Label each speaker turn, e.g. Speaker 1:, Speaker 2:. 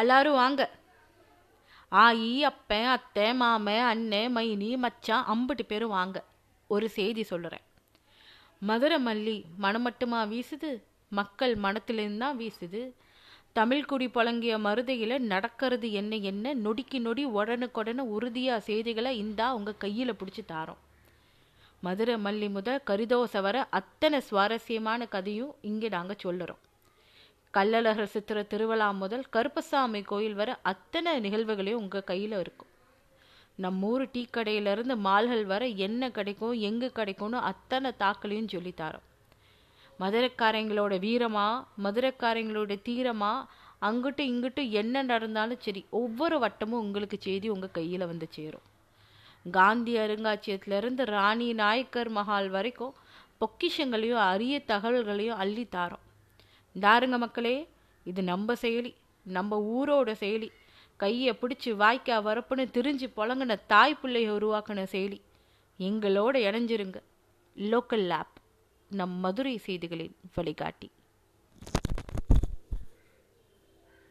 Speaker 1: எல்லாரும் வாங்க. ஆயி அப்பன் அத்தை மாமன் அண்ணன் மைனி மச்சான் அம்பட்டு பேரும் வாங்க. ஒரு செய்தி சொல்லுறேன். மதுரை மல்லி மனம் மட்டுமா வீசுது? மக்கள் மனத்திலிருந்து தான் வீசுது. தமிழ்குடி புழங்கிய மருதையில் நடக்கிறது என்ன என்ன? நொடிக்கு நொடி உடனுக்குடனே உறுதியாக செய்திகளை இந்தா உங்கள் கையில் பிடிச்சி தாரோம். மதுரை மல்லி முதல் கரிதோசை வர அத்தனை சுவாரஸ்யமான கதையும் இங்கே நாங்கள் சொல்லுறோம். கள்ளழகர் சித்திர திருவிழா முதல் கருப்பசாமி கோயில் வர அத்தனை நிகழ்வுகளையும் உங்கள் கையில் இருக்கும். நம்ம ஊர் டீ கடையிலேருந்து மால்கள் வர என்ன கிடைக்கும் எங்கே கிடைக்கும்னு அத்தனை தாக்களையும் சொல்லித்தாரோம் மதுரைக்காரங்களோட வீரமா மதுரைக்காரங்களோட தீரமா அங்கிட்டு இங்கிட்டு என்ன நடந்தாலும் சரி ஒவ்வொரு வட்டமும் உங்களுக்கு செய்தி உங்கள் கையில் வந்து சேரும். காந்தி அருங்காட்சியகத்திலேருந்து ராணி நாயக்கர் மஹால் வரைக்கும் பொக்கிஷங்களையும் அரிய தகவல்களையும் அள்ளி தாரோம். இந்தாருங்க மக்களே இது நம்ம செயலி நம்ம ஊரோட செயலி. கையை பிடிச்சி வாய்க்கா வரப்புன்னு திரிஞ்சு புழங்கின தாய் பிள்ளைய உருவாக்கின செயலி. எங்களோட இணைஞ்சிருங்க. லோக்கல் லேப் நம் மதுரை செய்திகளின் வழிகாட்டி.